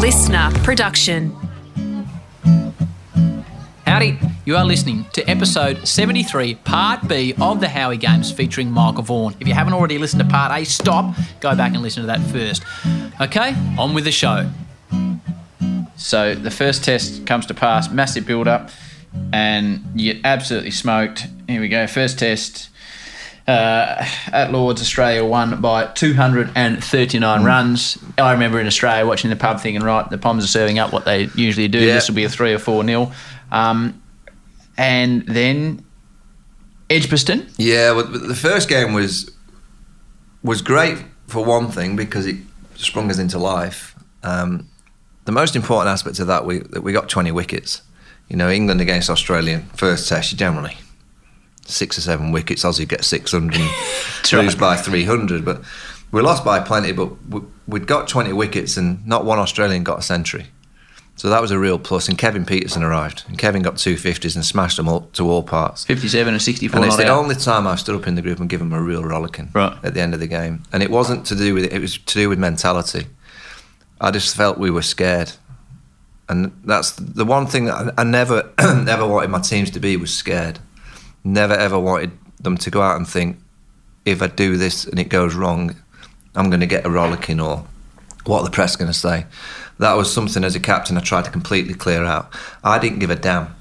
listener production. Howdy, you are listening to episode 73, part B of the Howie Games featuring Michael Vaughan. If you haven't already listened to part A, stop, go back and listen to that first. Okay, on with the show. So the first test comes to pass, massive build up, and you absolutely smoked. Here we go, first test. Uh, at Lords, Australia won by 239 runs. I remember in Australia watching the pub thinking, right, the Poms are serving up what they usually do. This will be a three or four nil. Um, and then Edgbaston. Yeah, well, the first game was was great for one thing because it sprung us into life. Um, the most important aspect of that we that we got 20 wickets. You know, England against Australia first test, you generally six or seven wickets. Aussie get 600 and lose by 300, but we lost by plenty. But we, we'd got 20 wickets and not one Australian got a century. So that was a real plus. And Kevin Pietersen arrived, and Kevin got two fifties and smashed them all to all parts. 57 and 64 And it's the only time I've stood up in the group and given them a real rollicking Right. at the end of the game. And it wasn't to do with it, it was to do with mentality. I just felt we were scared. And that's the one thing that I, I never, ever wanted my teams to be was scared. Never ever wanted them to go out and think, if I do this and it goes wrong, I'm going to get a rollicking or what are the press going to say. That was something as a captain I tried to completely clear out. I didn't give a damn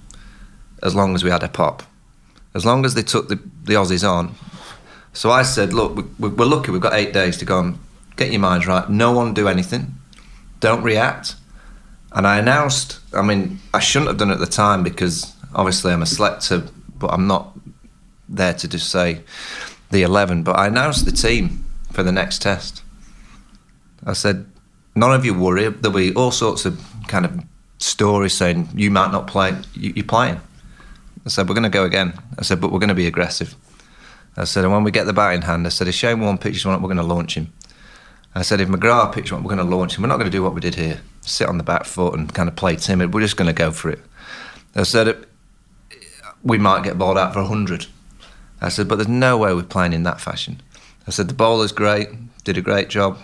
as long as we had a pop. As long as they took the, the Aussies on. So I said, look, we, we're lucky, we've got eight days to go and get your minds right. No one do anything. Don't react. And I announced, I mean, I shouldn't have done it at the time because obviously I'm a selector, but I'm not there to just say the 11. But I announced the team for the next test. I said, none of you worry. There'll be all sorts of kind of stories saying you might not play. You, you're playing. I said, we're going to go again. I said, but we're going to be aggressive. I said, and when we get the bat in hand, I said, if Shane Warne pitches one up, we're going to launch him. I said, if McGrath pitches one we're going to launch him. We're not going to do what we did here, sit on the back foot and kind of play timid. We're just going to go for it. I said, we might get bowled out for 100. I said, but there's no way we're playing in that fashion. I said, the bowler's great, did a great job.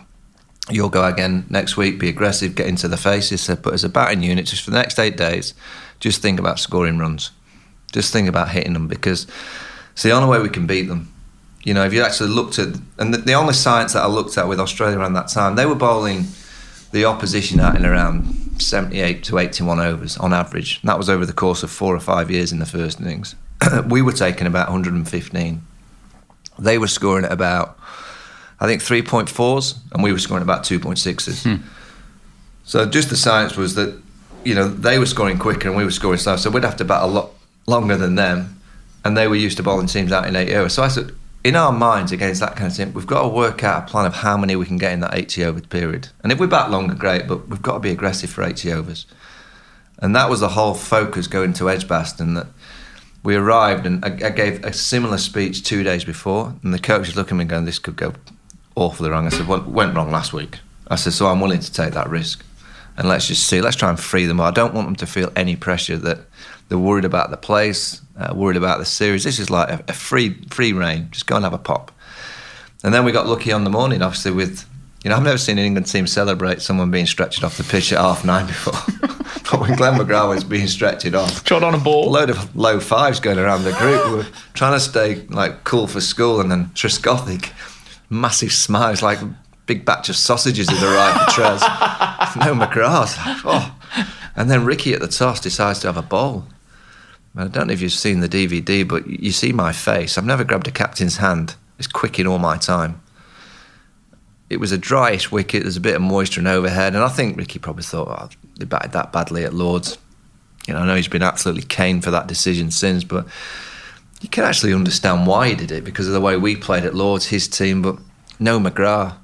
You'll go again next week, be aggressive, get into the faces. I said, but as a batting unit, just for the next eight days, just think about scoring runs. Just think about hitting them because it's the only way we can beat them. You know, if you actually looked at, and the, the only science that I looked at with Australia around that time, they were bowling the opposition out in around 78 to 81 overs on average. And that was over the course of four or five years in the first innings. we were taking about 115. They were scoring at about, I think, 3.4s, and we were scoring about 2.6s. Hmm. So just the science was that, you know, they were scoring quicker and we were scoring slower. So we'd have to bat a lot longer than them, and they were used to bowling teams out in eight overs. So I said, in our minds against that kind of thing, we've got to work out a plan of how many we can get in that 80 over period. And if we bat longer, great, but we've got to be aggressive for 80 overs. And that was the whole focus going to Edgbaston that we arrived and I, I gave a similar speech two days before, and the coach was looking at me going, "This could go awfully wrong." I said, "What went wrong last week?" I said, "So I'm willing to take that risk, and let's just see. Let's try and free them. I don't want them to feel any pressure that they're worried about the place, uh, worried about the series. This is like a, a free free reign. Just go and have a pop." And then we got lucky on the morning, obviously with. You know, I've never seen an England team celebrate someone being stretched off the pitch at half nine before. but when Glenn McGrath was being stretched off, Shot on a a ball. load of low fives going around the group. We were trying to stay like cool for school, and then Trescothick, massive smiles, like big batch of sausages had arrived for Trez. no McGrath. Oh. And then Ricky at the toss decides to have a bowl. I don't know if you've seen the DVD, but you see my face. I've never grabbed a captain's hand as quick in all my time. It was a dryish wicket. There's a bit of moisture and overhead, and I think Ricky probably thought oh, they batted that badly at Lords. You know, I know he's been absolutely caned for that decision since, but you can actually understand why he did it because of the way we played at Lords, his team, but no McGrath.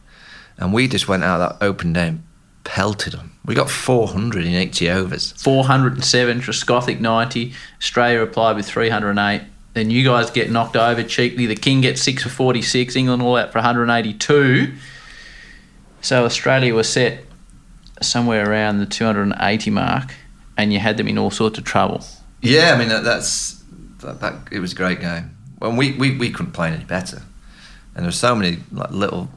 And we just went out that open day and pelted them. We got 400 in 80 overs. 407, Trescothick 90, Australia replied with 308. Then you guys get knocked over cheaply. The King gets 6 for 46, England all out for 182. So Australia was set somewhere around the 280 mark, and you had them in all sorts of trouble. Yeah, I mean, that, that's, that, that, it was a great game. Well, we, we, we couldn't play any better. And there were so many like little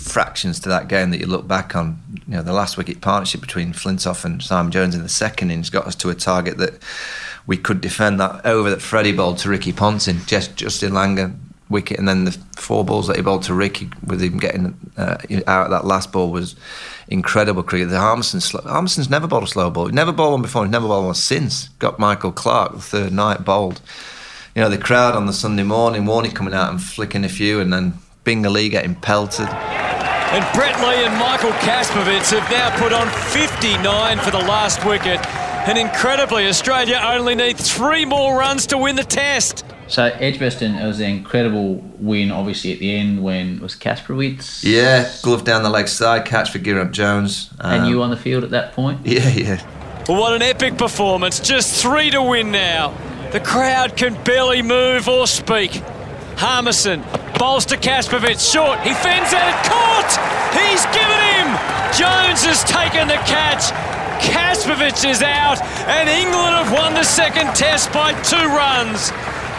fractions to that game that you look back on. You know, the last wicket partnership between Flintoff and Simon Jones in the second innings got us to a target that we could defend that over that Freddie bowled to Ricky Ponting, just Justin Langer wicket, and then the four balls that he bowled to Ricky with him getting uh, out that last ball was incredible cricket. The Harmison, Harmison's never bowled a slow ball. He never bowled one before. He's never bowled one since. Got Michael Clarke the third night bowled. You know the crowd on the Sunday morning, Warney coming out and flicking a few, and then Binga getting pelted. And Brett Lee and Michael Kasprowicz have now put on 59 for the last wicket. And incredibly, Australia only need three more runs to win the test. So Edgbaston, it was an incredible win, obviously at the end when was Kasprowicz. Yeah, glove down the leg side, catch for Geraint Jones. Um, and you on the field at that point? Yeah, yeah. Well, what an epic performance! Just three to win now. The crowd can barely move or speak. Harmison bowls to Kasprowicz, short. He fends at it, caught. He's given him. Jones has taken the catch. Kasprowicz is out, and England have won the second test by two runs.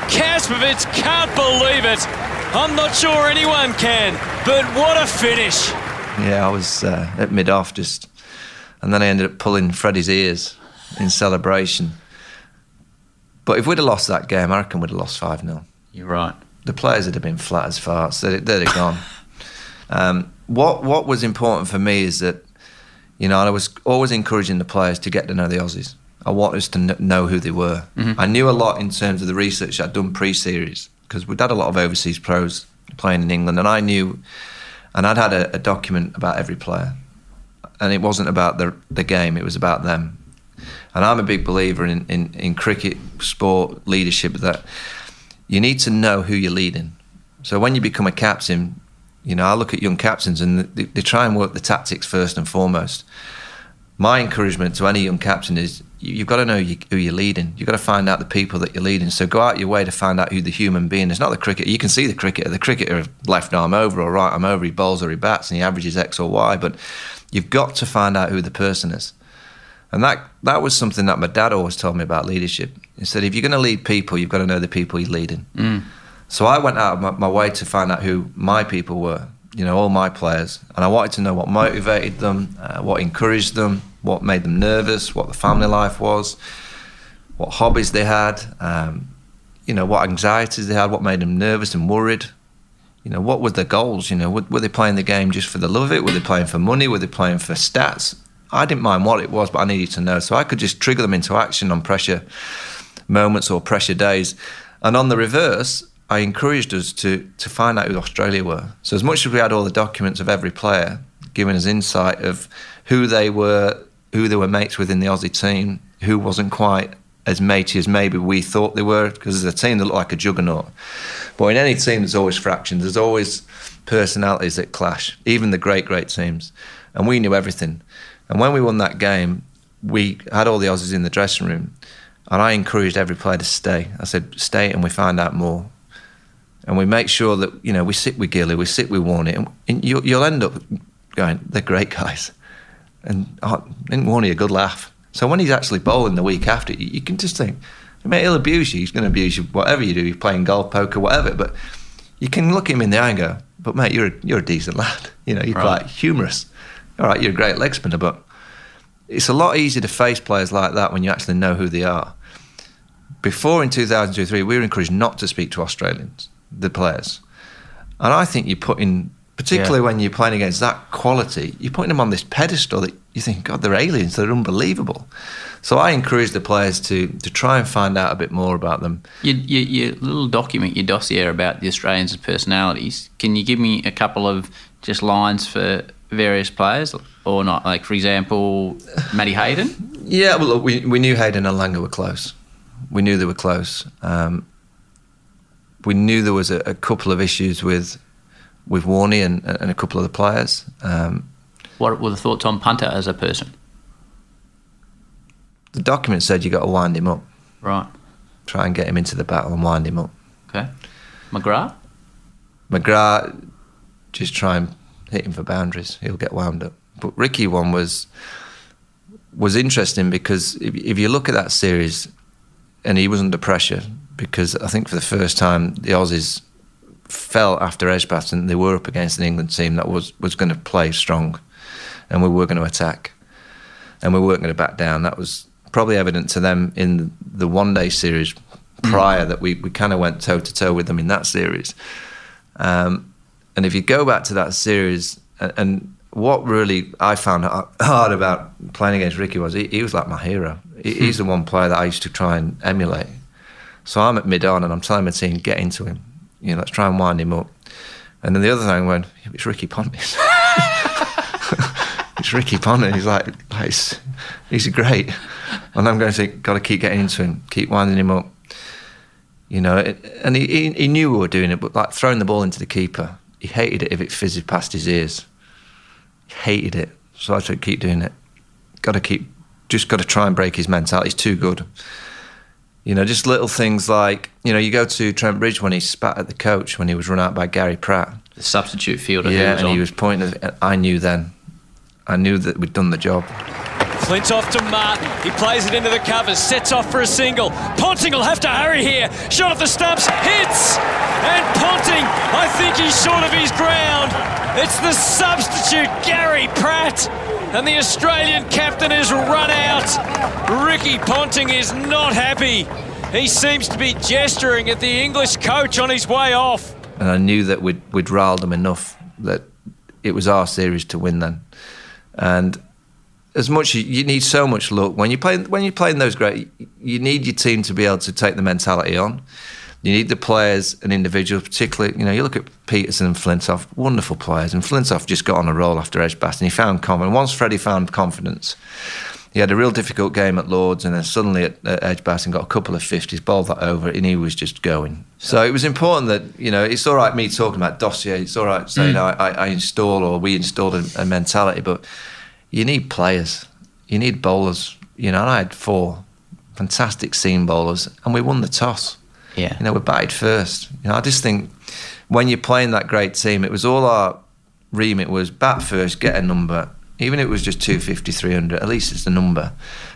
Kasprowicz can't believe it. I'm not sure anyone can, but what a finish. Yeah, I was uh, at mid off just, and then I ended up pulling Freddie's ears in celebration. But if we'd have lost that game, I reckon we'd have lost 5 0. You're right. The players would have been flat as farts. They'd, they'd have gone. um, what, what was important for me is that, you know, I was always encouraging the players to get to know the Aussies. I wanted us to know who they were. Mm-hmm. I knew a lot in terms of the research I'd done pre-series because we'd had a lot of overseas pros playing in England, and I knew, and I'd had a, a document about every player, and it wasn't about the the game; it was about them. And I'm a big believer in, in, in cricket, sport, leadership that you need to know who you're leading. So when you become a captain, you know, I look at young captains and they, they try and work the tactics first and foremost my encouragement to any young captain is you've got to know who you're leading. You've got to find out the people that you're leading. So go out your way to find out who the human being is. Not the cricketer. You can see the cricketer. The cricketer left arm over or right arm over. He bowls or he bats and he averages X or Y. But you've got to find out who the person is. And that that was something that my dad always told me about leadership. He said, if you're going to lead people, you've got to know the people you're leading. Mm. So I went out of my, my way to find out who my people were you know, all my players, and I wanted to know what motivated them, uh, what encouraged them, what made them nervous, what the family life was, what hobbies they had, um, you know, what anxieties they had, what made them nervous and worried. You know, what were their goals? You know, were, were they playing the game just for the love of it? Were they playing for money? Were they playing for stats? I didn't mind what it was, but I needed to know. So I could just trigger them into action on pressure moments or pressure days. And on the reverse, I encouraged us to to find out who Australia were. So as much as we had all the documents of every player giving us insight of who they were, who they were mates with in the Aussie team, who wasn't quite as matey as maybe we thought they were, because as a team they look like a juggernaut. But in any team, there's always fractions. There's always personalities that clash, even the great, great teams. And we knew everything. And when we won that game, we had all the Aussies in the dressing room, and I encouraged every player to stay. I said, "Stay, and we find out more." and we make sure that you know we sit with Gilly, we sit with Warney, and, you, will end up going, they're great guys, and oh, isn't Warney a good laugh? So when he's actually bowling the week after, you, you can just think, mate, he'll abuse you. He's going to abuse you, whatever you do. You're playing golf, poker, whatever. But you can look him in the eye and go, but mate, you're a, you're a decent lad. You know, you're right. quite humorous. All right, you're a great leg spinner, but it's a lot easier to face players like that when you actually know who they are. Before in 2003, we were encouraged not to speak to Australians the players. And I think you're putting, particularly yeah. when you're playing against that quality, you're putting them on this pedestal that you think, God, they're aliens, they're unbelievable. So I encourage the players to to try and find out a bit more about them. Your, your, your little document, your dossier about the Australians' personalities. Can you give me a couple of just lines for various players, or not? Like for example, Matty Hayden. Yeah, well, look, we we knew Hayden and Langer were close. We knew they were close. Um, we knew there was a, a couple of issues with with Warney and, and a couple of the players. Um, what were the thoughts on Punter as a person? The document said you got to wind him up. Right. Try and get him into the battle and wind him up. Okay. McGrath. McGrath, just try and hit him for boundaries. He'll get wound up. But Ricky one was was interesting because if, if you look at that series, and he was under pressure because I think for the first time the Aussies fell after Edgbaston they were up against an England team that was, was going to play strong and we were going to attack and we weren't going to back down. That was probably evident to them in the one day series prior mm. that we, we kind of went toe to toe with them in that series. Um, and if you go back to that series, and, and, what really I found hard about playing against Ricky was he, he was like my hero. He, hmm. he's the one player that I used to try and emulate. So I'm at mid on and I'm telling my team, get into him. You know, let's try and wind him up. And then the other thing went, it's Ricky Ponting. it's Ricky Ponting. He's like, like he's great. And I'm going to think, got to keep getting into him, keep winding him up. You know, it, and he, he, he, knew we were doing it, but like throwing the ball into the keeper, he hated it if it fizzed past his ears. He hated it. So I said, keep doing it. Got to keep, just got to try and break his mentality. He's too good. You know, just little things like, you know, you go to Trent Bridge when he spat at the coach when he was run out by Gary Pratt. The substitute fielder. Yeah, and on. he was pointing. I knew then. I knew that we'd done the job. Flintoff to Martyn. He plays it into the covers, sets off for a single. Ponting will have to hurry here. Shot at the stumps, hits! And Ponting, I think he's short of his ground. It's the substitute, Gary Pratt. And the Australian captain has run out. Ricky Ponting is not happy. He seems to be gesturing at the English coach on his way off. And I knew that we'd, we'd riled them enough that it was our series to win then. And as much you need so much luck when you play when you're playing those great you need your team to be able to take the mentality on. You need the players and individuals particularly you know you look at Pietersen and Flintoff wonderful players. And Flintoff just got on a roll after Edgbaston he found confidence once Freddie found confidence he had a real difficult game at Lords and then suddenly at, at Edgbaston got a couple of 50s bowled that over and he was just going so it was important that you know it's all right me talking about dossier it's all right saying mm. I, I install or we installed a, a mentality but you need players, you need bowlers. You know, I had four fantastic seam bowlers, and we won the toss. Yeah, you know, we batted first. You know, I just think when you're playing that great team, it was all our remit was bat first, get a number. Even if it was just 250, 300, at least it's the number.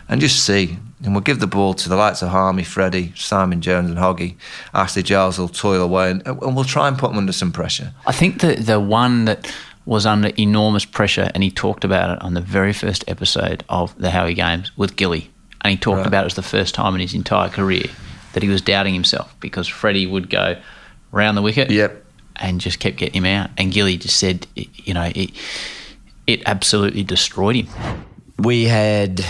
And just see. And we'll give the ball to the likes of Harmy, Freddie, Simon Jones, and Hoggy. Ashley Giles will toil away, and, and we'll try and put them under some pressure. I think the, the one that was under enormous pressure, and he talked about it on the very first episode of the Howie Games with Gilly. And he talked right. about it as the first time in his entire career that he was doubting himself because Freddie would go round the wicket yep. and just kept getting him out. And Gilly just said, you know, it, it absolutely destroyed him. We had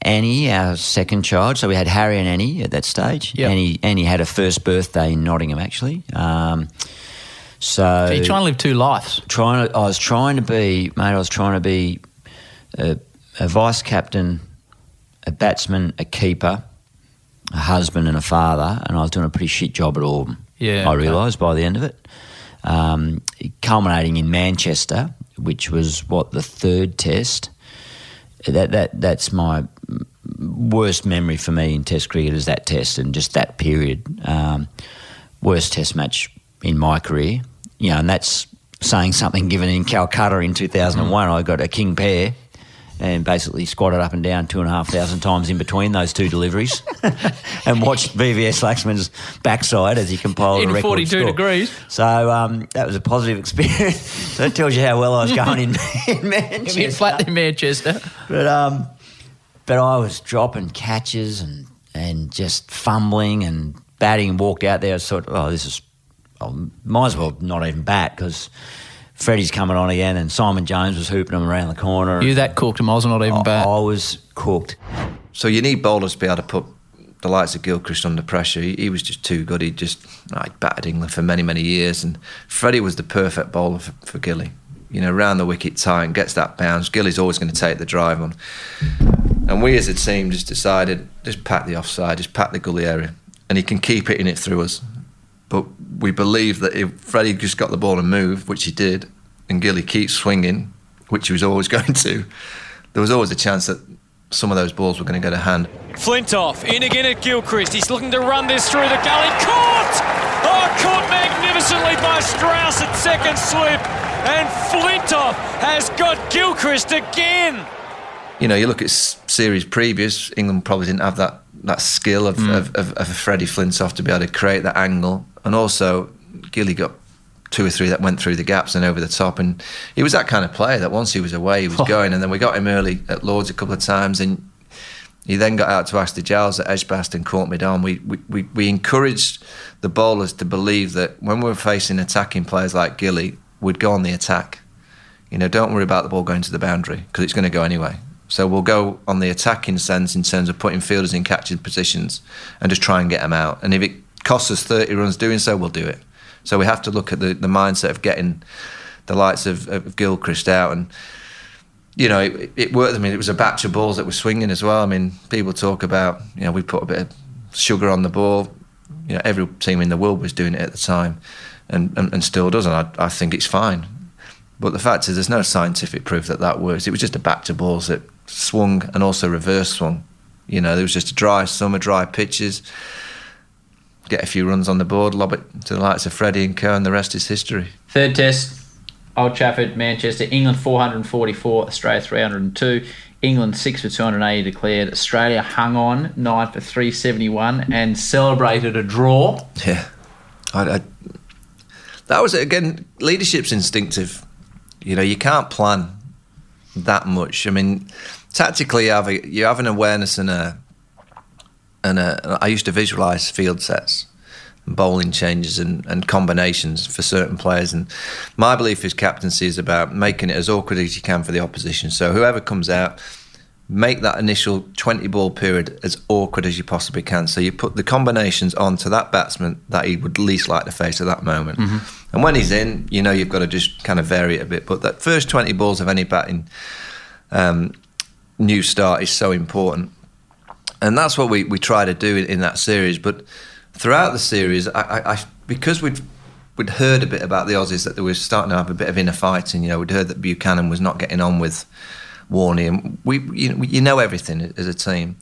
Annie, our second child. So we had Harry and Annie at that stage. Yep. Annie, Annie had a first birthday in Nottingham, actually. Um, so, so you're trying to live two lives. Trying to, I was trying to be, mate. I was trying to be a, a vice captain, a batsman, a keeper, a husband, and a father, and I was doing a pretty shit job at all Yeah, I realised by the end of it, um, culminating in Manchester, which was what the third test. That that that's my worst memory for me in Test cricket is that test and just that period. Um, worst Test match in my career, you know, and that's saying something given in Calcutta in 2001. Mm. I got a king pair and basically squatted up and down two and a half thousand times in between those two deliveries and watched VVS Laxman's backside as he compiled in a record 42 score. degrees. So um, that was a positive experience. so that tells you how well I was going in, in Manchester. flat in Manchester. But, um, but I was dropping catches and, and just fumbling and batting and walked out there. I thought, oh, this is I might as well not even bat because Freddie's coming on again and Simon Jones was hooping him around the corner. You that cooked him, I was not even I, bat. I was cooked. So you need bowlers to be able to put the likes of Gilchrist under pressure. He, he was just too good. He just I batted England for many, many years. And Freddie was the perfect bowler for, for Gilly. You know, round the wicket tight gets that bounce. Gilly's always going to take the drive on. And we as a team just decided, just pat the offside, just pat the gully area. And he can keep hitting it through us. But we believe that if Freddie just got the ball and moved, which he did, and Gilly keeps swinging, which he was always going to, there was always a chance that some of those balls were going to go to hand. Flintoff in again at Gilchrist. He's looking to run this through the gully. Caught! Oh, caught magnificently by Strauss at second slip. And Flintoff has got Gilchrist again. You know, you look at series previous, England probably didn't have that, that skill of, mm. of, of, of Freddie Flintoff to be able to create that angle and also Gilly got two or three that went through the gaps and over the top. And he was that kind of player that once he was away, he was going. And then we got him early at Lords a couple of times, and he then got out to Ashley Giles at Edgbaston and caught me down. We, we, we, we encouraged the bowlers to believe that when we were facing attacking players like Gilly, we'd go on the attack. You know, don't worry about the ball going to the boundary because it's going to go anyway. So we'll go on the attacking sense in terms of putting fielders in catching positions and just try and get them out. And if it costs us 30 runs doing so, we'll do it. So we have to look at the, the mindset of getting the likes of, of Gilchrist out. And, you know, it, it, worked. I mean, it was a batch of balls that were swinging as well. I mean, people talk about, you know, we put a bit of sugar on the ball. You know, every team in the world was doing it at the time and, and, and still does. And I, I think it's fine. But the fact is, there's no scientific proof that that works. It was just a batch of balls that swung and also reverse swung. You know, there was just a dry summer, dry pitches. Get a few runs on the board, lob it to the likes of Freddie and Kerr, and the rest is history. Third test, Old Trafford, Manchester, England 444, Australia 302. England 6 for 280 declared. Australia hung on 9 for 371 and celebrated a draw. Yeah. I, I, that was, again, leadership's instinctive. You know, you can't plan that much. I mean, tactically, you have, a, you have an awareness and a, and a, I used to visualize field sets bowling changes and, and combinations for certain players. And my belief is captaincy is about making it as awkward as you can for the opposition. So whoever comes out, make that initial 20 ball period as awkward as you possibly can. So you put the combinations onto that batsman that he would least like to face at that moment. Mm-hmm. And when he's in, you know you've got to just kind of vary it a bit. But that first 20 balls of any batting um, new start is so important. And that's what we, we try to do in, in that series. But throughout the series, I, I, I because we'd we'd heard a bit about the Aussies that they were starting to have a bit of inner fighting. You know, we'd heard that Buchanan was not getting on with Warney, and we you know, you know everything as a team.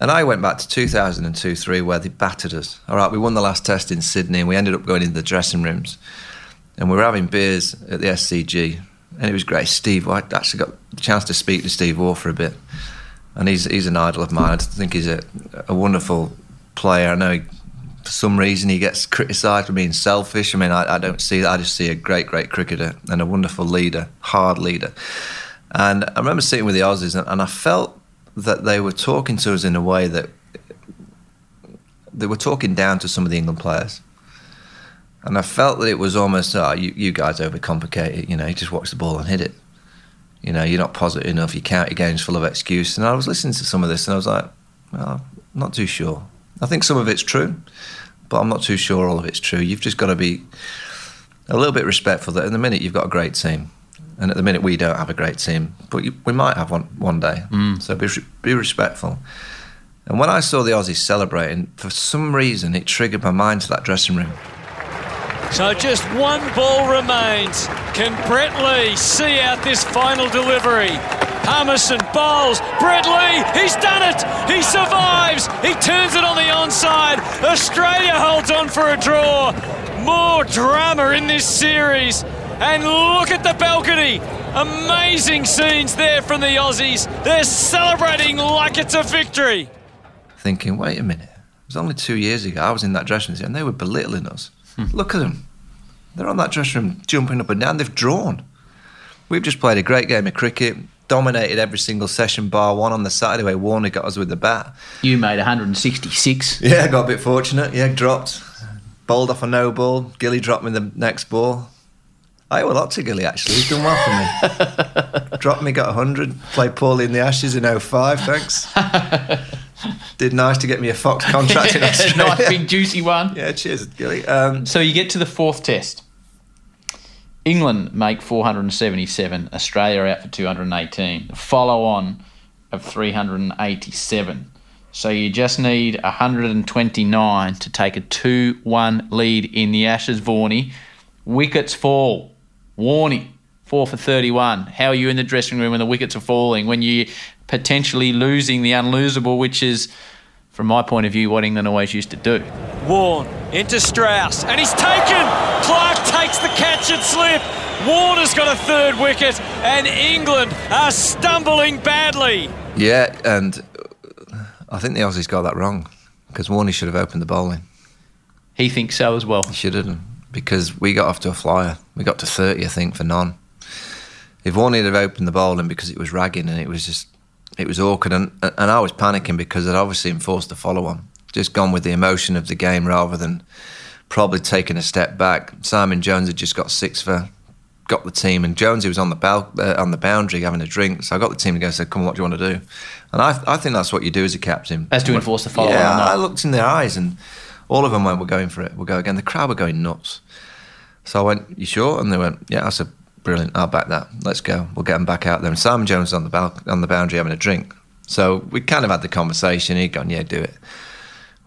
And I went back to 2002 3 where they battered us. All right, we won the last test in Sydney and we ended up going into the dressing rooms. And we were having beers at the SCG. And it was great. Steve, I actually got the chance to speak to Steve Waugh for a bit. And he's, he's an idol of mine. I think he's a, a wonderful player. I know he for some reason he gets criticised for being selfish. I mean, I, I, don't see that. I just see a great, great cricketer and a wonderful leader, hard leader. And I remember sitting with the Aussies, and, and I felt that they were talking to us in a way that they were talking down to some of the England players. And I felt that it was almost, oh, you, you guys overcomplicate it. You know, you just watch the ball and hit it. You know, you're not positive enough. You count your games full of excuse. And I was listening to some of this, and I was like, well, I'm not too sure. I think some of it's true, but I'm not too sure all of it's true. You've just got to be a little bit respectful that in the minute you've got a great team. And at the minute we don't have a great team, but you, we might have one one day. Mm. So be, be respectful. And when I saw the Aussies celebrating, for some reason it triggered my mind to that dressing room. So just one ball remains. Can Brett Lee see out this final delivery? Harmison bowls. Brett Lee, he's done it. He survives. He turns it on the onside. Australia holds on for a draw. More drama in this series. And look at the balcony. Amazing scenes there from the Aussies. They're celebrating like it's a victory. Thinking, wait a minute. It was only two years ago. I was in that dressing room and they were belittling us. Hmm. Look at them. They're on that dressing room jumping up and down. They've drawn. We've just played a great game of cricket dominated every single session, bar one on the Saturday where Warner got us with the bat. You made 166. Yeah, got a bit fortunate. Yeah, dropped. Bowled off a no ball. Gilly dropped me the next ball. I owe a lot to Gilly, actually. He's done well for me. dropped me, got 100. Played poorly in the Ashes in 05, thanks. Did nice to get me a Fox contract in Australia. nice big juicy one. Yeah, cheers, Gilly. Um, so you get to the fourth test. England make 477, Australia out for 218. The follow on of 387. So you just need 129 to take a 2 1 lead in the Ashes, Warney. Wickets fall. Warney, 4 for 31. How are you in the dressing room when the wickets are falling? When you're potentially losing the unlosable, which is from my point of view, what England always used to do. Warne into Strauss, and he's taken. Clarke takes the catch and slip. Warner's got a third wicket, and England are stumbling badly. Yeah, and I think the Aussies got that wrong because Warney should have opened the bowling. He thinks so as well. He should have. Because we got off to a flyer. We got to 30, I think, for none. If Warney had opened the bowling because it was ragging and it was just, it was awkward. And, and I was panicking because I'd obviously enforced the follow on. Just gone with the emotion of the game rather than probably taking a step back. Simon Jones had just got six for, got the team, and Jonesy was on the bal- uh, on the boundary having a drink. So I got the team to go and said, "Come on, what do you want to do?" And I, I think that's what you do as a captain. As to enforce the follow on. Yeah. I looked in their eyes, and all of them went, "We're going for it. We'll go again." The crowd were going nuts. So I went, "You sure?" And they went, "Yeah." I said, "Brilliant. I'll back that. Let's go. We'll get them back out there." And Simon Jones was on the bal- on the boundary having a drink. So we kind of had the conversation. He'd gone, "Yeah, do it."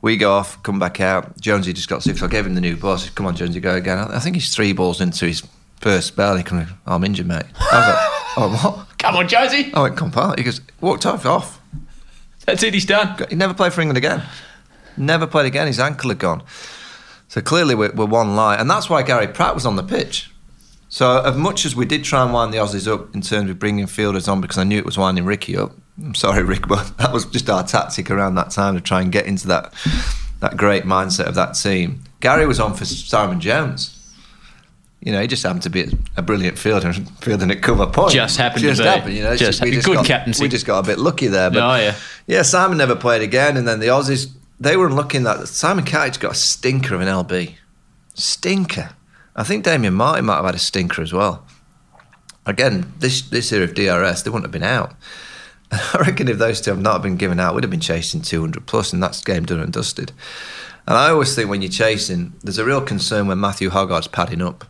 We go off, come back out. Jonesy just got six. I gave him the new ball. I said, Come on, Jonesy, go again. I think he's three balls into his first spell. He come, oh, I'm injured, mate. I was like, Oh, what? Come on, Josie. I went, Come on. He goes, Walked off, off. That's it. He's done. He never played for England again. Never played again. His ankle had gone. So clearly we're, we're one lie. And that's why Gary Pratt was on the pitch. So as much as we did try and wind the Aussies up in terms of bringing fielders on because I knew it was winding Ricky up. I'm sorry, Rick, but that was just our tactic around that time to try and get into that that great mindset of that team. Gary was on for Simon Jones. You know, he just happened to be a brilliant fielder, fielding at cover point. Just happened to just be. Happened, you know, Just we happened. Good got, captaincy. We just got a bit lucky there. But Oh, yeah. yeah, Simon never played again, and then the Aussies they were unlucky in that Simon Katich got a stinker of an LB, stinker. I think Damien Martyn might have had a stinker as well. Again, this this era of DRS, they wouldn't have been out. I reckon if those two have not been given out, we'd have been chasing 200 plus, and that's game done and dusted. And I always think when you're chasing, there's a real concern when Matthew Hoggard's padding up.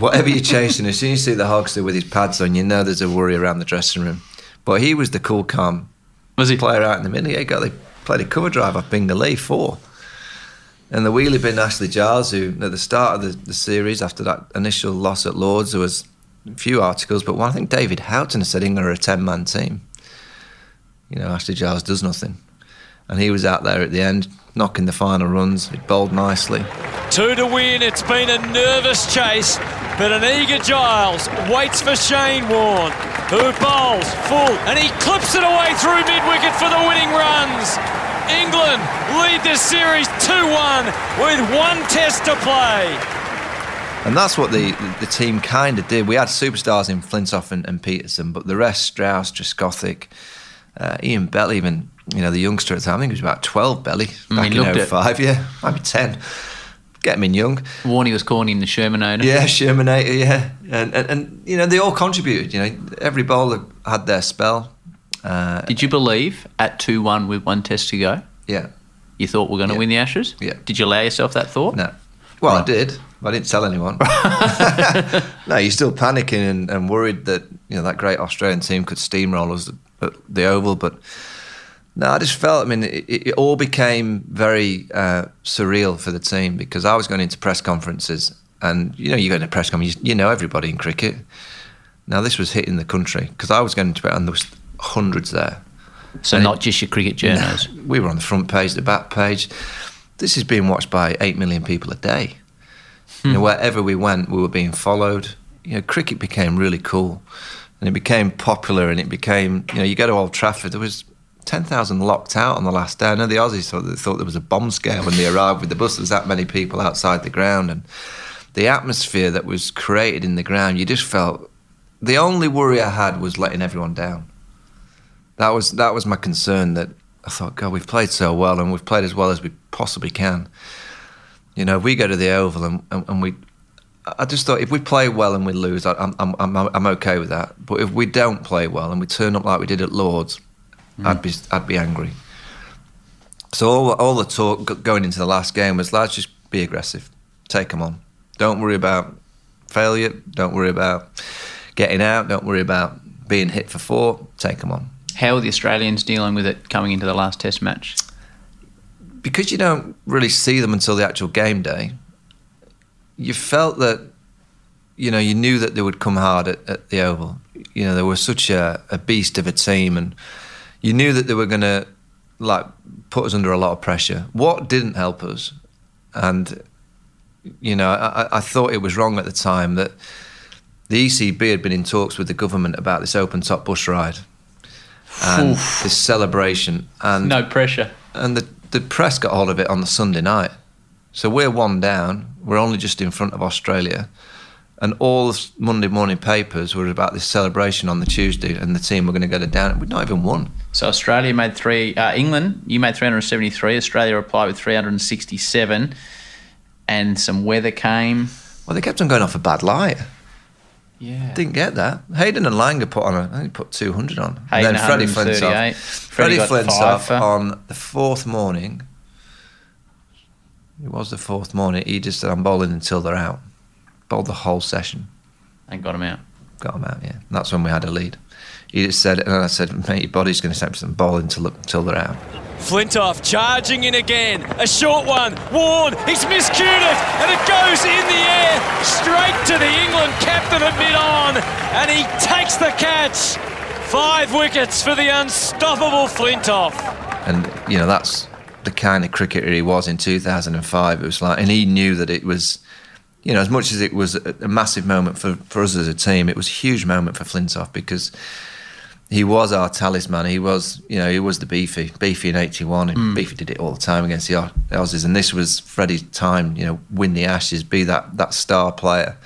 Whatever you're chasing, as soon as you see the Hogster with his pads on, you know there's a worry around the dressing room. But he was the cool, calm Was he? player out in the middle. He got they played a cover drive off Binga four. And the wheelie bin Ashley Giles, who at the start of the, the series, after that initial loss at Lords, there was a few articles, but one I think David Houghton said England are a 10 man team. You know, Ashley Giles does nothing. And he was out there at the end, knocking the final runs. He bowled nicely. Two to win. It's been a nervous chase, but an eager Giles waits for Shane Warne, who bowls full, and he clips it away through mid wicket for the winning runs. England lead this series 2 1 with one test to play. And that's what the the team kind of did. We had superstars in Flintoff and, and Pietersen, but the rest, Strauss, Trescothick, uh, Ian Bell, even, you know, the youngster at the time, I think he was about 12 Belly I back mean, looked in at- 05, yeah, maybe 10. Get him in young. Warney was calling him the Shermanator. Yeah, Shermanator, yeah. And, and, and, you know, they all contributed, you know, every bowler had their spell. Uh, Did you believe at 2 1 with one test to go, yeah, you thought we're going to Yeah. win the Ashes? Yeah. Did you allow yourself that thought? no. Well, I did. but I didn't tell anyone. no, you're still panicking and, and worried that you know that great Australian team could steamroll us at the Oval. But no, I just felt. I mean, it, it all became very uh, surreal for the team because I was going into press conferences, and you know, you go into press conference, you, you know everybody in cricket. Now this was hitting the country because I was going to, and there was hundreds there. So And it- not just your cricket journos. No, we were on the front page, the back page. This is being watched by eight million people a day. You know, hmm. wherever we went, we were being followed. You know, cricket became really cool, and it became popular, and it became. You know, you go to Old Trafford, there was ten thousand locked out on the last day. I know the Aussies thought they thought there was a bomb scare when they arrived with the bus. There was that many people outside the ground, and the atmosphere that was created in the ground. You just felt. The only worry I had was letting everyone down that was that was my concern. That I thought, God, we've played so well, and we've played as well as we possibly can. You know, if we go to the Oval and, and, and we, I just thought if we play well and we lose, I- I'm I'm I'm I'm okay with that. But if we don't play well and we turn up like we did at Lords, hmm. I'd be I'd be angry. So all all the talk going into the last game was, let's just be aggressive, take them on. Don't worry about failure. Don't worry about getting out. Don't worry about being hit for four. Take them on. How are the Australians dealing with it coming into the last test match? because you don't really see them until the actual game day, you felt that, you know, you knew that they would come hard at, at the Oval. You know, they were such a, a beast of a team, and you knew that they were going to, like, put us under a lot of pressure. What didn't help us, and, you know, I, I- thought it was wrong at the time that the ECB had been in talks with the government about this open top bus ride and Oof. this celebration. And No pressure. and the, the press got hold of it on the Sunday night. So we're one down. We're only just in front of Australia. And all the Monday morning papers were about this celebration on the Tuesday, and the team were going to go to down. We'd not even won. So Australia made three. Uh, England, you made 373. Australia replied with 367, and some weather came. Well, they kept on going off a bad light. Yeah. Didn't get that. Hayden and Langer put on a, I think he put 200 on. Hayden and then Freddie Flintoff. Freddie Freddie Flintoff for- on the fourth morning. It was the fourth morning. He just said, I'm bowling until they're out. Bowled the whole session. and got him out. Got them out, yeah. And that's when we had a lead. He just said, and I said, mate, your body's going to step some bowling until, until they're out. Flintoff charging in again. A short one. Warren, he's miscued it, and it goes in the air straight to the England captain at mid on, and he takes the catch. Five wickets for the unstoppable Flintoff. And you know that's the kind of cricketer he was in 2005. It was like, and he knew that it was, you know, as much as it was a, massive moment for, for us as a team, it was a huge moment for Flintoff because he was our talisman. He was, you know, he was the beefy, beefy in '81, and mm. beefy did it all the time against the Aussies. And this was Freddie's time, you know, win the Ashes, be that that star player,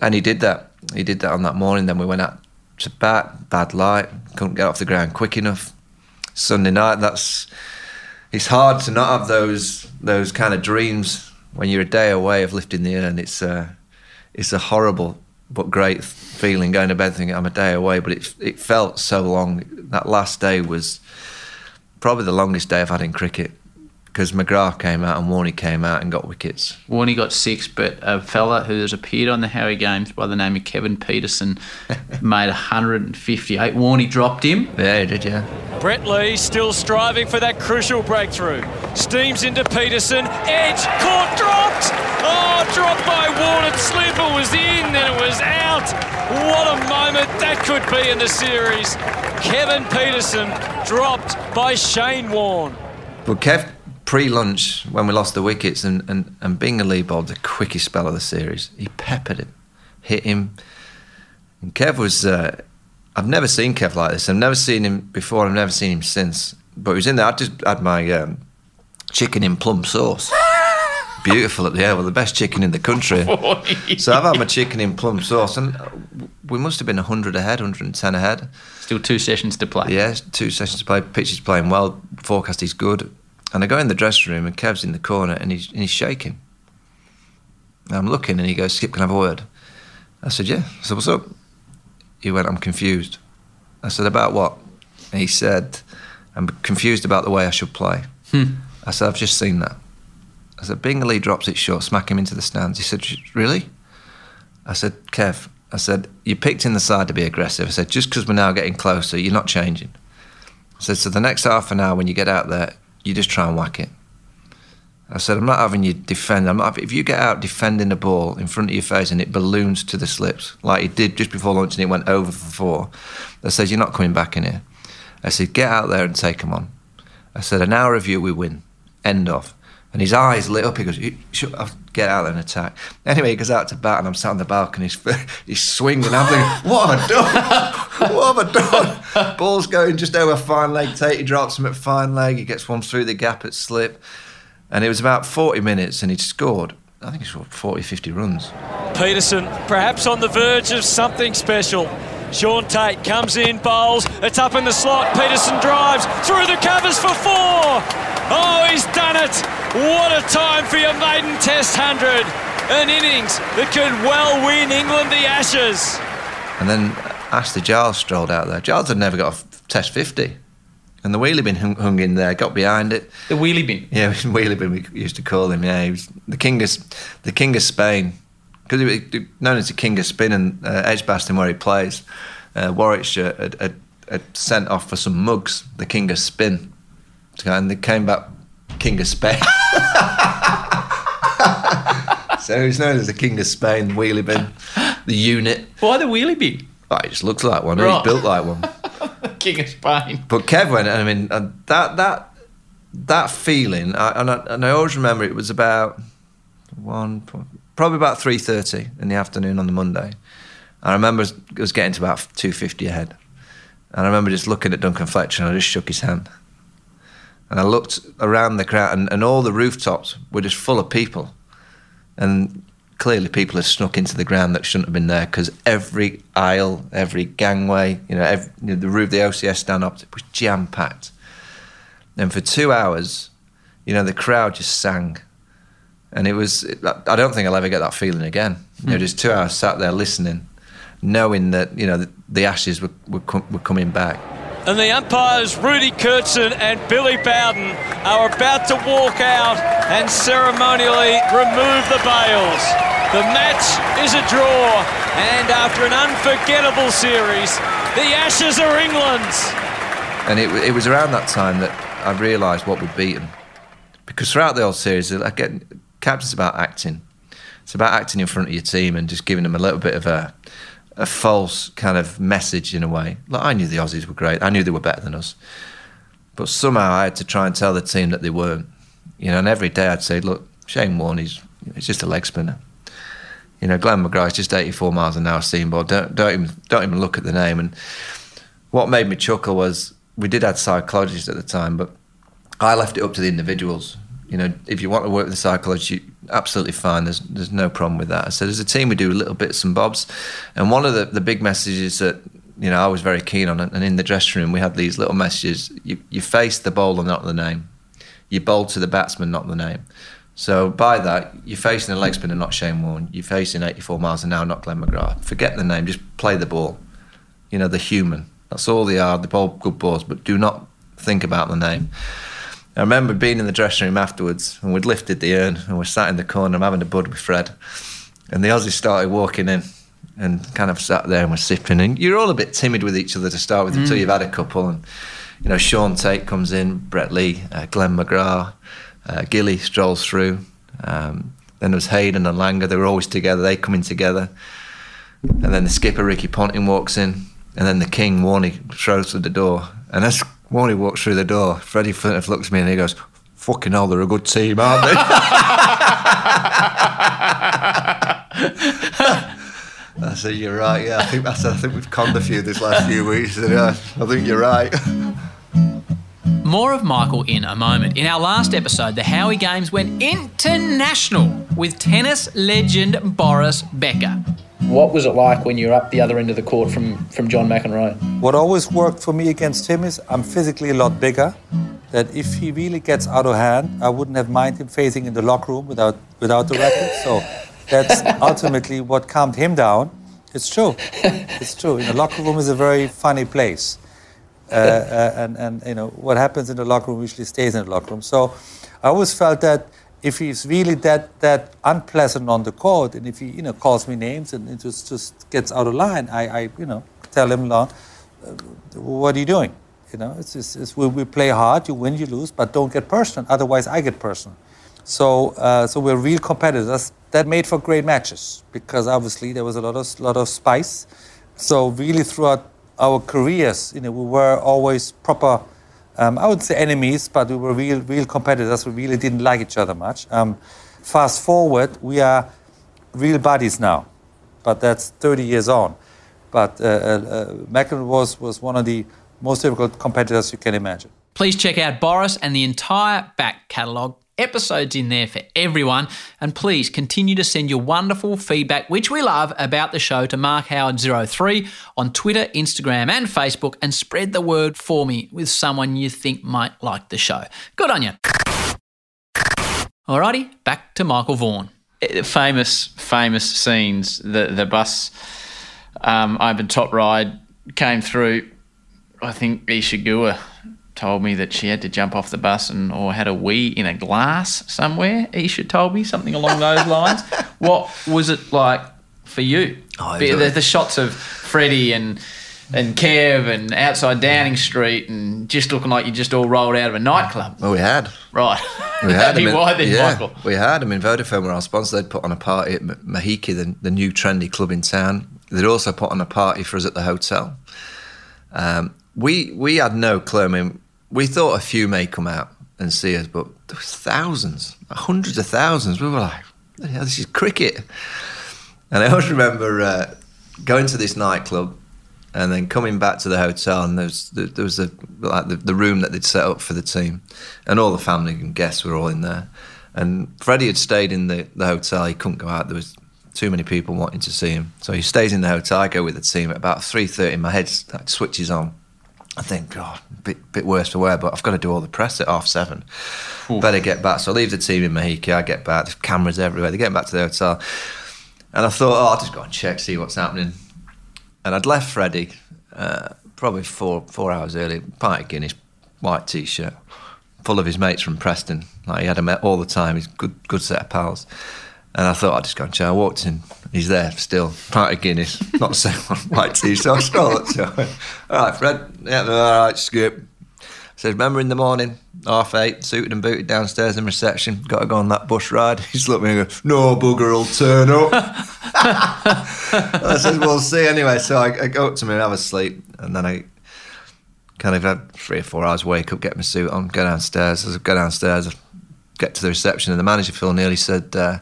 and he did that. He did that on that morning. Then we went out to bat, bad light, couldn't get off the ground quick enough. Sunday night, that's it's hard to not have those those kind of dreams when you're a day away of lifting the urn. It's a it's a horrible but great feeling going to bed thinking I'm a day away. But it it felt so long. That last day was probably the longest day I've had in cricket because McGrath came out and Warney came out and got wickets. Warney got six, but a fella who has appeared on the Howie Games by the name of Kevin Pietersen made 158. Warney dropped him. Yeah, he did. Yeah. Brett Lee still striving for that crucial breakthrough. Steams into Pietersen. Edge caught, dropped. Oh, dropped by Warren. Slipper was in, then it was out. What a moment that could be in the series. Kevin Pietersen dropped by Shane Warne. But Kev, pre-lunch, when we lost the wickets, and, and, and Binga bowled the quickest spell of the series, he peppered him, hit him. And Kev was, uh, I've never seen Kev like this. I've never seen him before, I've never seen him since. But he was in there, I just had my um, chicken in plum sauce. Beautiful at the air, well, the best chicken in the country. so I've had my chicken in plum sauce, and we must have been 100 ahead, 110 ahead. Still two sessions to play. Yeah, two sessions to play. Pitch is playing well. Forecast is good. And I go in the dressing room and Kev's in the corner and he's, and he's shaking. And I'm looking and he goes, Skip, can I have a word? I said, yeah. I said, what's up? He went, I'm confused. I said, about what? And he said, I'm confused about the way I should play. Hmm. I said, I've just seen that. I said, Binga drops it short, smack him into the stands. He said, really? I said, Kev, I said, you picked in the side to be aggressive. I said, just because we're now getting closer, you're not changing. I said, so the next half an hour when you get out there, you just try and whack it. I said, I'm not having you defend. I'm not, if you get out defending the ball in front of your face and it balloons to the slips, like it did just before lunch and it went over for four, I said, you're not coming back in here. I said, get out there and take them on. I said, an hour of you, we win. End off. And his eyes lit up. He goes, "You should I'll get out and attack. Anyway, he goes out to bat, and I'm sat on the balcony. He's, swinging. I'm thinking, what have I done? what have I done? Ball's going just over fine leg. Tait, he drops him at fine leg. He gets one through the gap at slip. And it was about 40 minutes, and he'd scored, I think he scored 40, 50 runs. Pietersen perhaps on the verge of something special. Shaun Tait comes in, bowls, it's up in the slot. Pietersen drives through the covers for four. Oh, he's done it. What a time for your maiden Test 100. An innings that could well win England the Ashes. And then Ashley Giles strolled out there. Giles had never got a Test 50. And the wheelie bin hung, hung in there, got behind it. The wheelie bin. Yeah, wheelie bin we used to call him. Yeah, he was the king of, the king of Spain. Because he was known as the king of spin and uh, Edgbaston where he plays. Uh, Warwickshire had, had, had sent off for some mugs, the king of spin. And they came back king of Spain. so he's known as the king of Spain, the wheelie bin, the unit. Why the wheelie bin? Oh, he just looks like one. Right. He's built like one. King of Spain. But Kev went. I mean, uh, that that that feeling, I, and, I, and I always remember it was about one, probably about three thirty in the afternoon on the Monday. I remember it was getting to about two fifty ahead, and I remember just looking at Duncan Fletcher and I just shook his hand. And I looked around the crowd, and, and all the rooftops were just full of people. And clearly, people had snuck into the ground that shouldn't have been there because every aisle, every gangway, you know, every, you know the roof, the OCS stand up, was jam packed. And for two hours, you know, the crowd just sang. And it was, I don't think I'll ever get that feeling again. You know, hmm. just two hours sat there listening, knowing that, you know, the, the ashes were, were, com- were coming back. And the umpires, Rudi Koertzen and Billy Bowden, are about to walk out and ceremonially remove the bails. The match is a draw, and after an unforgettable series, the Ashes are England's. And it, it was around that time that I realised what we'd beaten. Because throughout the whole series, get captain's about acting. It's about acting in front of your team and just giving them a little bit of a a false kind of message in a way. Like I knew the Aussies were great. I knew they were better than us. But somehow I had to try and tell the team that they weren't. You know, and every day I'd say, look, Shane Warne, he's, he's just a leg spinner. You know, Glenn McGrath's just 84 miles an hour seam ball. Don't, don't, even, don't even look at the name. And what made me chuckle was we did have psychologists at the time, but I left it up to the individuals. You know, if you want to work with a psychologist, absolutely fine. There's there's no problem with that. So as a team, we do little bits and bobs, and one of the, the big messages that you know I was very keen on, and in the dressing room we had these little messages: you you face the bowler, not the name. You bowl to the batsman, not the name. So by that, you're facing a leg spinner, not Shane Warne. You're facing 84 miles an hour, not Glenn McGrath. Forget the name, just play the ball. You know, the human. That's all they are. They bowl good balls, but do not think about the name. I remember being in the dressing room afterwards, and we'd lifted the urn, and we're sat in the corner. I'm having a bud with Fred, and the Aussies started walking in, and kind of sat there and we're sipping. And you're all a bit timid with each other to start with mm. until you've had a couple. And you know, Shaun Tait comes in, Brett Lee, uh, Glenn McGrath, uh, Gilly strolls through. Um, then there was Hayden and Langer. They were always together. They come in together. And then the skipper Ricky Ponting walks in, and then the king Warnie throws through the door. And as Warnie walks through the door, Freddie Flintoff looks at me and he goes, "Fucking hell, they're a good team, aren't they?" I said, "You're right. Yeah, I think that's. I think we've conned a few this last few weeks. And, I think you're right." More of Michael in a moment. In our last episode, the Howie Games went international with tennis legend Boris Becker. What was it like when you were up the other end of the court from, from John McEnroe? What always worked for me against him is I'm physically a lot bigger. That if he really gets out of hand, I wouldn't have mind him facing in the locker room without without the racket. So that's ultimately what calmed him down. It's true. It's true. In the locker room is a very funny place. Uh, uh, and, and you know what happens in the locker room usually stays in the locker room. So I always felt that if he's really that that unpleasant on the court, and if he you know calls me names and, it just just gets out of line, I, I you know tell him, uh, what are you doing? You know, it's, it's, it's we, we, play hard, you win, you lose, but don't get personal. Otherwise, I get personal. So uh, so we're real competitors. That made for great matches because obviously there was a lot of lot of spice. So really throughout our careers, you know, we were always proper um, I would say enemies, but we were real, real competitors. We really didn't like each other much. Um, fast forward, we are real buddies now, but that's 30 years on. But uh, uh, uh was, was one of the most difficult competitors you can imagine. Please check out Boris and the entire back catalogue episodes in there for everyone. And please continue to send your wonderful feedback, which we love, about the show to Mark Howard03 on Twitter, Instagram, and Facebook, and spread the word for me with someone you think might like the show. Good on you. Alrighty, back to Michael Vaughan. Eh, famous, famous scenes. The the bus um, over top ride came through. I think Isa Guha told me that she had to jump off the bus and or had a wee in a glass somewhere. Isa told me something along those lines. what was it like for you? Oh, the, the, shots of Freddie and and Kev and outside Downing Street and just looking like you just all rolled out of a nightclub. Well, we had. Right. We had. I mean, why then, yeah, Michael? We had. I mean, Vodafone were our sponsor. They'd put on a party at Mahiki, the, the new trendy club in town. They'd also put on a party for us at the hotel. Um, we we had no clue. I mean, we thought a few may come out and see us, but there was thousands, hundreds of thousands. We were like, this is cricket. And I always remember uh, going to this nightclub, And then coming back to the hotel, and there was there, was a like the, the room that they'd set up for the team, and all the family and guests were all in there. And Freddie had stayed in the, the hotel. He couldn't go out. There was too many people wanting to see him, so he stays in the hotel. I go with the team at about three thirty. My head switches on. I think, God, a bit, bit worse for wear, but I've got to do all the press at half seven. Better get back. So I leave the team in Mahiki. I get back. There's cameras everywhere. They're getting back to the hotel. And I thought, oh, I'll just go and check, see what's happening. And I'd left Freddie uh, probably four four hours early, pint of Guinness, white t-shirt, full of his mates from Preston. Like he had them all the time. He's a good good set of pals. And I thought I'd just go and check. I walked in. He's there still, pint of Guinness, not the same one, white t-shirt. So I strolled up to him. All right, Fred. Yeah, all right, Skip. I said, remember in the morning, half eight, suited and booted downstairs in reception, got to go on that bus ride. He's looked at me and goes, no bugger will turn up. I said, we'll see anyway. So I, I go up to me and have a sleep. And then I kind of had three or four hours, wake up, get my suit on, go downstairs. As I go downstairs, get to the reception and the manager, Phil Neale, he said, uh,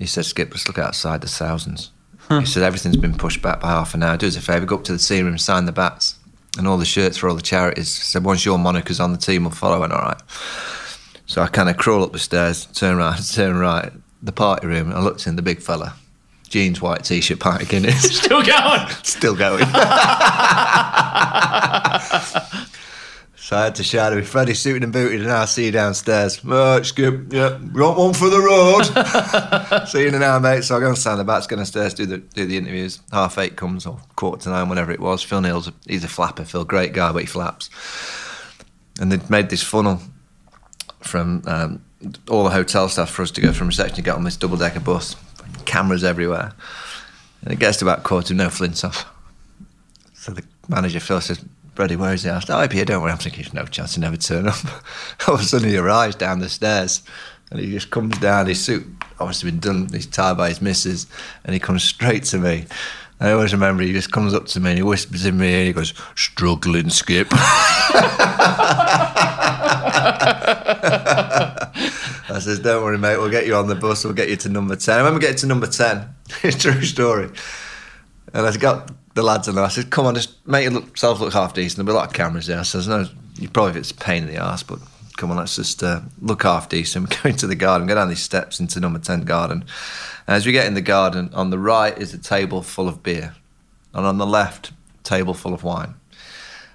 he said, Skip, just look outside, there's thousands. He said, everything's been pushed back by half an hour. Do us a favour, go up to the team room, sign the bats and all the shirts for all the charities. He said, once your moniker's on the team, we'll follow. I went, all right. So I kind of crawl up the stairs, turn right, turn right, the party room. I looked in the big fella, jeans, white t-shirt, pint of Guinness, Still going. still going. so I had to shout at him, Freddie suited and booted, and I'll see you downstairs. Right, Skip, yeah, want one for the road? see you in an hour, mate. So I go and stand the bats, go downstairs, do the do the interviews. Half eight comes, or quarter to nine, whenever it was. Phil Neale's, a, he's a flapper, Phil, great guy, but he flaps. And they'd made this funnel from um, all the hotel staff for us to go from reception to get on this double decker bus. Cameras everywhere. And it gets to about quarter, no Flintoff. So the manager Phil says, Freddie, where is he? I said, oh, here, don't worry. I'm thinking, no chance to never turn up. All of a sudden he arrives down the stairs and he just comes down, his suit obviously been done, he's tied by his missus, and he comes straight to me. I always remember he just comes up to me and he whispers in my ear he goes, struggling, Skip. I says, don't worry, mate, we'll get you on the bus, we'll get you to number 10. I remember getting to number 10, it's a true story. And I got the lads and I said, come on, just make yourself look half decent. There'll be a lot of cameras there. I says, no, you probably it's a pain in the ass, but come on, let's just uh, look half decent. We go into the garden, go down these steps into number 10 garden. And as we get in the garden, on the right is a table full of beer. And on the left, table full of wine.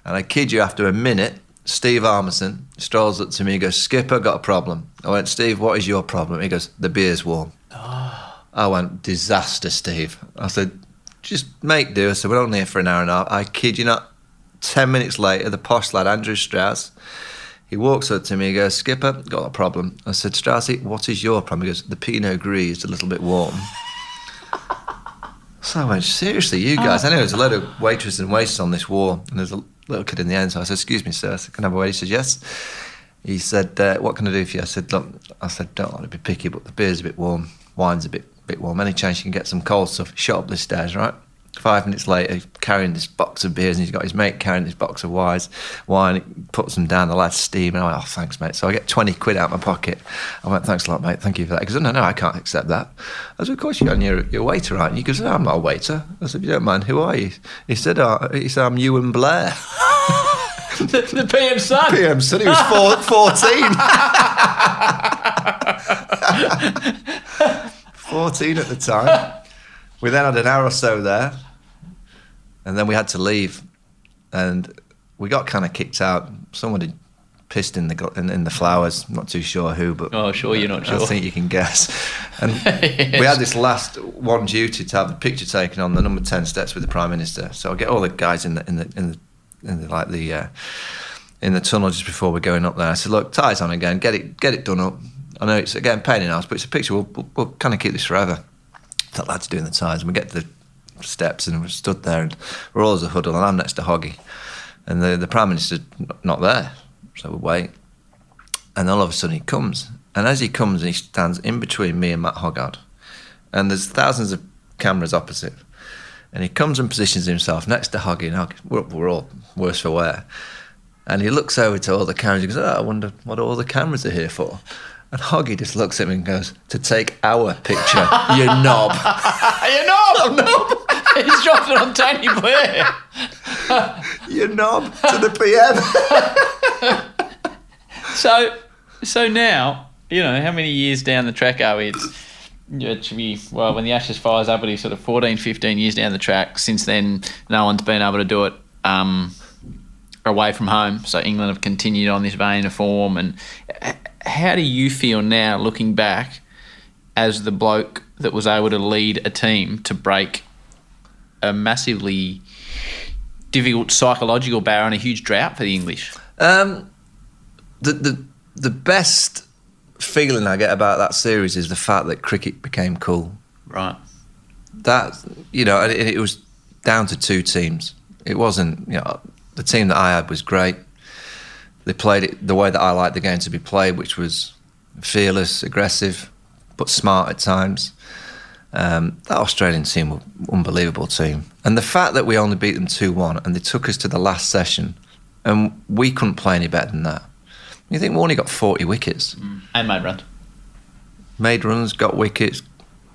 And I kid you, after a minute, Steve Harmison strolls up to me and goes, Skipper, got a problem. I went, Steve, what is your problem? He goes, the beer's warm. I went, disaster, Steve. I said, just make do. I said, we're only here for an hour and a half. I kid you not. 10 minutes later, the posh lad, Andrew Strauss, he walks up to me he goes, Skipper, got a problem. I said, Straussy, what is your problem? He goes, the Pinot Gris is a little bit warm. So I went, seriously, you guys? I know there's a load of waitresses and waiters on this wall, and there's a little kid in the end. So I said, excuse me, sir, I said, can I have a wait? He said, yes. He said, uh, what can I do for you? I said, look, I said, don't want to be picky, but the beer's a bit warm, wine's a bit bit warm. Any chance you can get some cold stuff? Shot up the stairs, right? Five minutes later, carrying this box of beers, and he's got his mate carrying this box of wines, wine. He puts them down. The lad's steaming. I went, "Oh, thanks, mate." So I get twenty quid out of my pocket. I went, "Thanks a lot, mate. Thank you for that." He goes, "No, no, I can't accept that." I said, "Of course you are. You're, you're a waiter, aren't you?" He goes, "No, I'm not a waiter." I said, "If you don't mind, who are you?" He said, oh, "He said I'm Euan Blair." the, the PM son. PM said he was four, 14. 14 at the time. We then had an hour or so there, and then we had to leave, and we got kind of kicked out. Someone had pissed in the in, in the flowers. Not too sure who, but Oh, sure, you're not sure. I think you can guess. And we had this last one duty to have a picture taken on the number ten steps with the prime minister. So I get all the guys in the in the in the, in the like the. Uh, in the tunnel just before we're going up there, I said, "Look, ties on again. Get it, get it done up. I know it's again pain in the ass, but it's a picture. We'll, we'll, we'll kind of keep this forever." That lad's doing the ties, and we get to the steps, and we're stood there, and we're all as a huddle, and I'm next to Hoggy, and the the prime minister's not there, so we wait, and all of a sudden he comes, and as he comes, he stands in between me and Matt Hoggard, and there's thousands of cameras opposite, and he comes and positions himself next to Hoggy, and Hoggy, we're, we're all worse for wear. And he looks over to all the cameras and goes, oh, I wonder what all the cameras are here for. And Hoggy just looks at me and goes, To take our picture, you knob. you know. He's dropped it on Tony Blair. You knob to the PM. So, so now, you know, how many years down the track are we? It's, it should be, well, when the Ashes fires up, it's sort of 14, 15 years down the track. Since then, no one's been able to do it um, away from home. So England have continued on this vein of form. And how do you feel now, looking back, as the bloke that was able to lead a team to break a massively difficult psychological barrier and a huge drought for the English? Um, the the the best feeling I get about that series is the fact that cricket became cool. Right. That you know, and it, it was down to two teams. It wasn't you know the team that I had was great. They played it the way that I like the game to be played, which was fearless, aggressive, but smart at times. Um, that Australian team were unbelievable team, and the fact that we only beat them two one, and they took us to the last session, and we couldn't play any better than that. You think we only got forty wickets, And made runs. made runs, got wickets,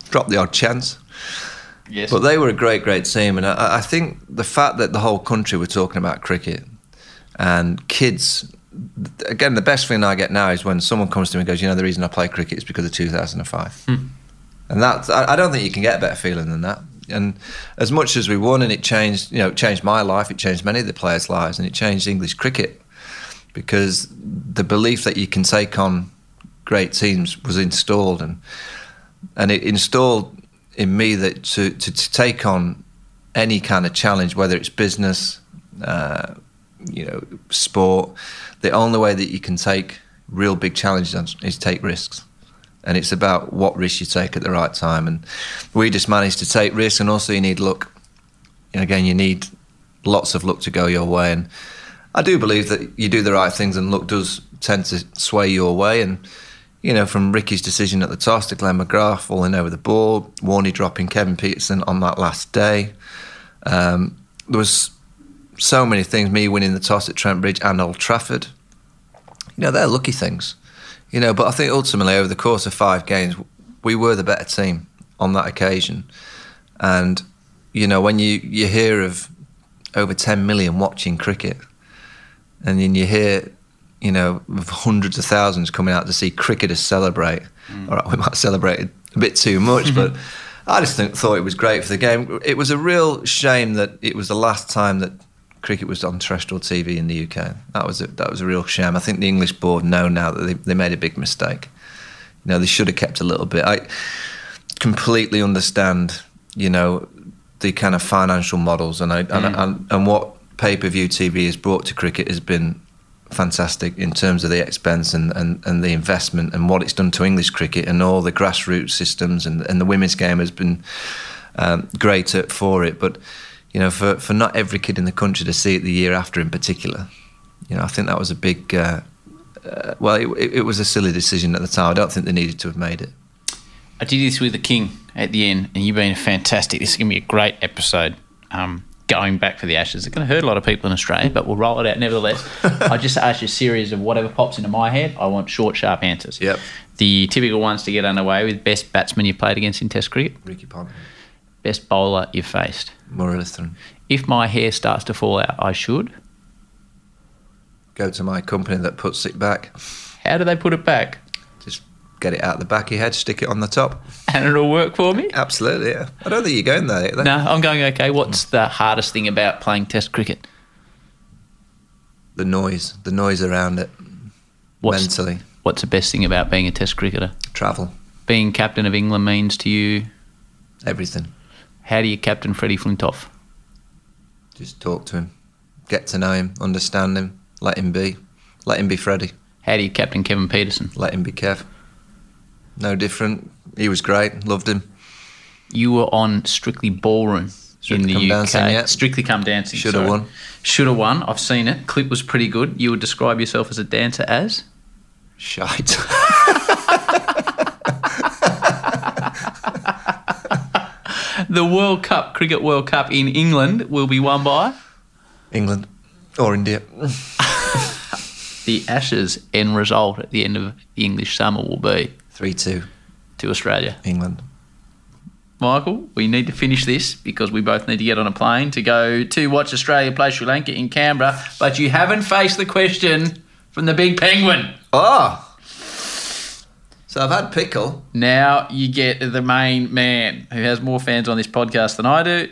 dropped the odd chance. Yes. But they were a great, great team, and I, I think the fact that the whole country were talking about cricket and kids. Again, the best thing I get now is when someone comes to me and goes, "You know, the reason I play cricket is because of 2005," and that I, I don't think you can get a better feeling than that. And as much as we won, and it changed, you know, it changed my life, it changed many of the players' lives, and it changed English cricket because the belief that you can take on great teams was installed, and and it installed in me that to, to, to take on any kind of challenge, whether it's business, uh, you know, sport, the only way that you can take real big challenges is take risks. And it's about what risks you take at the right time. And we just managed to take risks, and also you need luck. Again, you need lots of luck to go your way. And I do believe that you do the right things, and luck does tend to sway your way. And you know, from Ricky's decision at the toss to Glenn McGrath falling over the ball, Warney dropping Kevin Pietersen on that last day. Um, there was so many things. Me winning the toss at Trent Bridge and Old Trafford. You know, they're lucky things. You know, but I think ultimately over the course of five games, we were the better team on that occasion. And you know, when you you hear of over 10 million watching cricket, and then you hear you know, of hundreds of thousands coming out to see cricketers celebrate. Mm. All right, we might celebrate a bit too much, but I just think, thought it was great for the game. It was a real shame that it was the last time that cricket was on terrestrial TV in the UK. That was a, that was a real shame. I think the English board know now that they, they made a big mistake. You know, they should have kept a little bit. I completely understand, you know, the kind of financial models and I, and, and, and what pay per view TV has brought to cricket has been fantastic in terms of the expense and, and, and the investment and what it's done to English cricket and all the grassroots systems and, and the women's game has been um, great at, for it. But you know, for, for not every kid in the country to see it the year after in particular, you know, I think that was a big. Uh, uh, well, it, it was a silly decision at the time. I don't think they needed to have made it. I did this with the King at the end, and you've been fantastic. This is going to be a great episode. Um, going back for the Ashes, it's going to hurt a lot of people in Australia, but we'll roll it out nevertheless. I just asked you a series of whatever pops into my head. I want short, sharp answers. Yep. The typical ones to get underway with best batsman you've played against in Test cricket, Ricky Ponting, best bowler you've faced. Murali. If my hair starts to fall out, I should. Go to my company that puts it back. How do they put it back? Just get it out the back of your head, stick it on the top. And it'll work for me? Absolutely, yeah. I don't think you're going there. No, I'm going okay. What's hmm. the hardest thing about playing Test cricket? The noise, the noise around it, What's, mentally, What's the best thing about being a Test cricketer? travel, Being captain of England means to you. everything. How do you captain Freddie Flintoff? Just talk to him, get to know him, understand him, let him be, let him be Freddie, How do you captain Kevin Pietersen? let him be Kev. No different. He was great, loved him. You were on Strictly Ballroom Strictly in Come the UK. Dancing, yeah. Strictly Come Dancing. Should have won. Should have won. I've seen it. Clip was pretty good. You would describe yourself as a dancer as? Shite. The World Cup, Cricket World Cup in England will be won by England or India. the Ashes end result at the end of the English summer will be 3 2, to Australia. England. Michael, we need to finish this because we both need to get on a plane to go to watch Australia play Sri Lanka in Canberra. But you haven't faced the question from the big penguin. Oh. So I've had pickle. Now you get the main man who has more fans on this podcast than I do.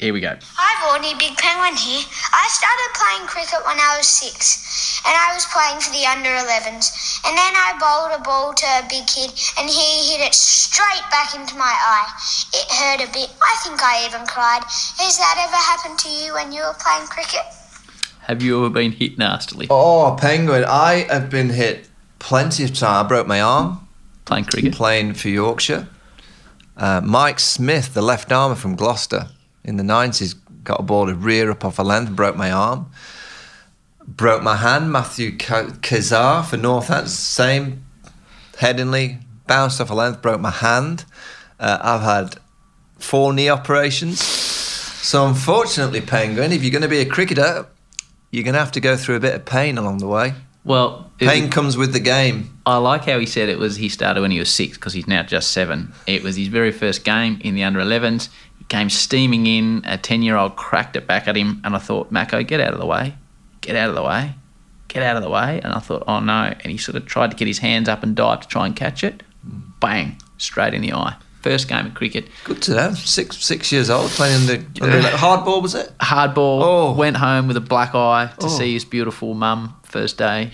Here we go. Hi, Vaughny, Big Penguin here. I started playing cricket when I was six, and I was playing for the under 11s. And then I bowled a ball to a big kid, and he hit it straight back into my eye. It hurt a bit. I think I even cried. Has that ever happened to you when you were playing cricket? Have you ever been hit nastily Oh, penguin. I have been hit plenty of times. I broke my arm playing cricket? playing for Yorkshire. Uh, Mike Smith, the left armer from Gloucester, in the 90s, got a ball to rear up off a length, broke my arm. Broke my hand. Matthew Ka- Kazar for Northants, same. Headingley, bounced off a length, broke my hand. Uh, I've had four knee operations. So, unfortunately, Penguin, if you're going to be a cricketer, you're going to have to go through a bit of pain along the way. Well, Pain comes with the game. I like how he said it was he started when he was six because he's now just seven. It was his very first game in the under 11s. He came steaming in. A 10 year old cracked it back at him, and I thought, Mako, get out of the way. Get out of the way. Get out of the way. And I thought, oh no. And he sort of tried to get his hands up and dive to try and catch it. Bang, straight in the eye. First game of cricket. Good to know. Six six years old, playing under hard ball, was it? Hardball. Oh. Went home with a black eye to Oh. see his beautiful mum first day.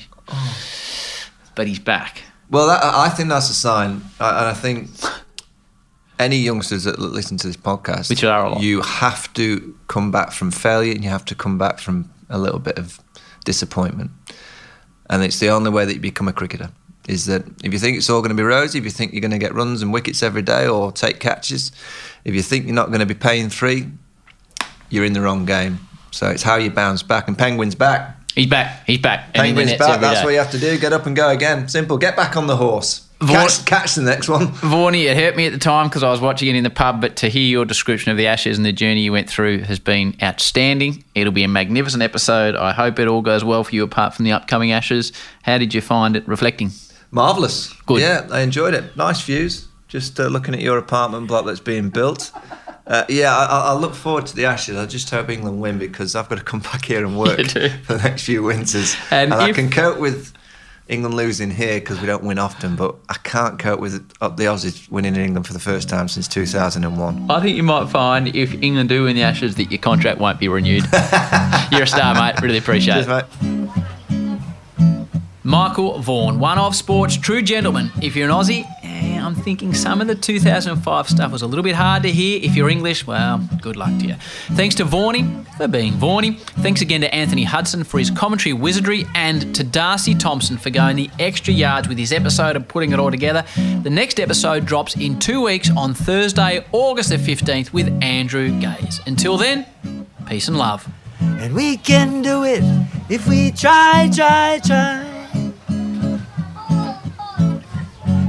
But he's back. Well, that, I think that's a sign, I- and I think any youngsters that listen to this podcast, Which are a lot. you have to come back from failure, and you have to come back from a little bit of disappointment, and it's the only way that you become a cricketer. Is that if you think it's all going to be rosy, if you think you're going to get runs and wickets every day or take catches, if you think you're not going to be paying three, you're in the wrong game. So it's how you bounce back. And Penguin's back. He's back. He's back. Penguin's back. That's day. what you have to do. Get up and go again. Simple. Get back on the horse. Catch, catch the next one. Vaughny, it hurt me at the time because I was watching it in the pub, but to hear your description of the Ashes and the journey you went through has been outstanding. It'll be a magnificent episode. I hope it all goes well for you apart from the upcoming Ashes. How did you find it reflecting? Marvelous. Good. Yeah, I enjoyed it. Nice views. Just uh, looking at your apartment block that's being built. Uh, yeah, I, I- I'll look forward to the Ashes. I just hope England win because I've got to come back here and work for the next few winters. And And, I can cope with England losing here because we don't win often, but I can't cope with the Aussies winning in England for the first time since 2001. I think you might find if England do win the Ashes that your contract won't be renewed. You're a star, mate. Really appreciate Cheers, it. mate. Michael Vaughan, one of sport's true gentlemen. If you're an Aussie, eh, I'm thinking some of the 2005 stuff was a little bit hard to hear. If you're English, well, good luck to you. Thanks to Vaughny for being Vaughny. Thanks again to Anthony Hudson for his commentary wizardry and to Darcy Thompson for going the extra yards with his episode and putting it all together. The next episode drops in two weeks on Thursday, August the 15th with Andrew Gaze. Until then, peace and love. And we can do it if we try, try, try.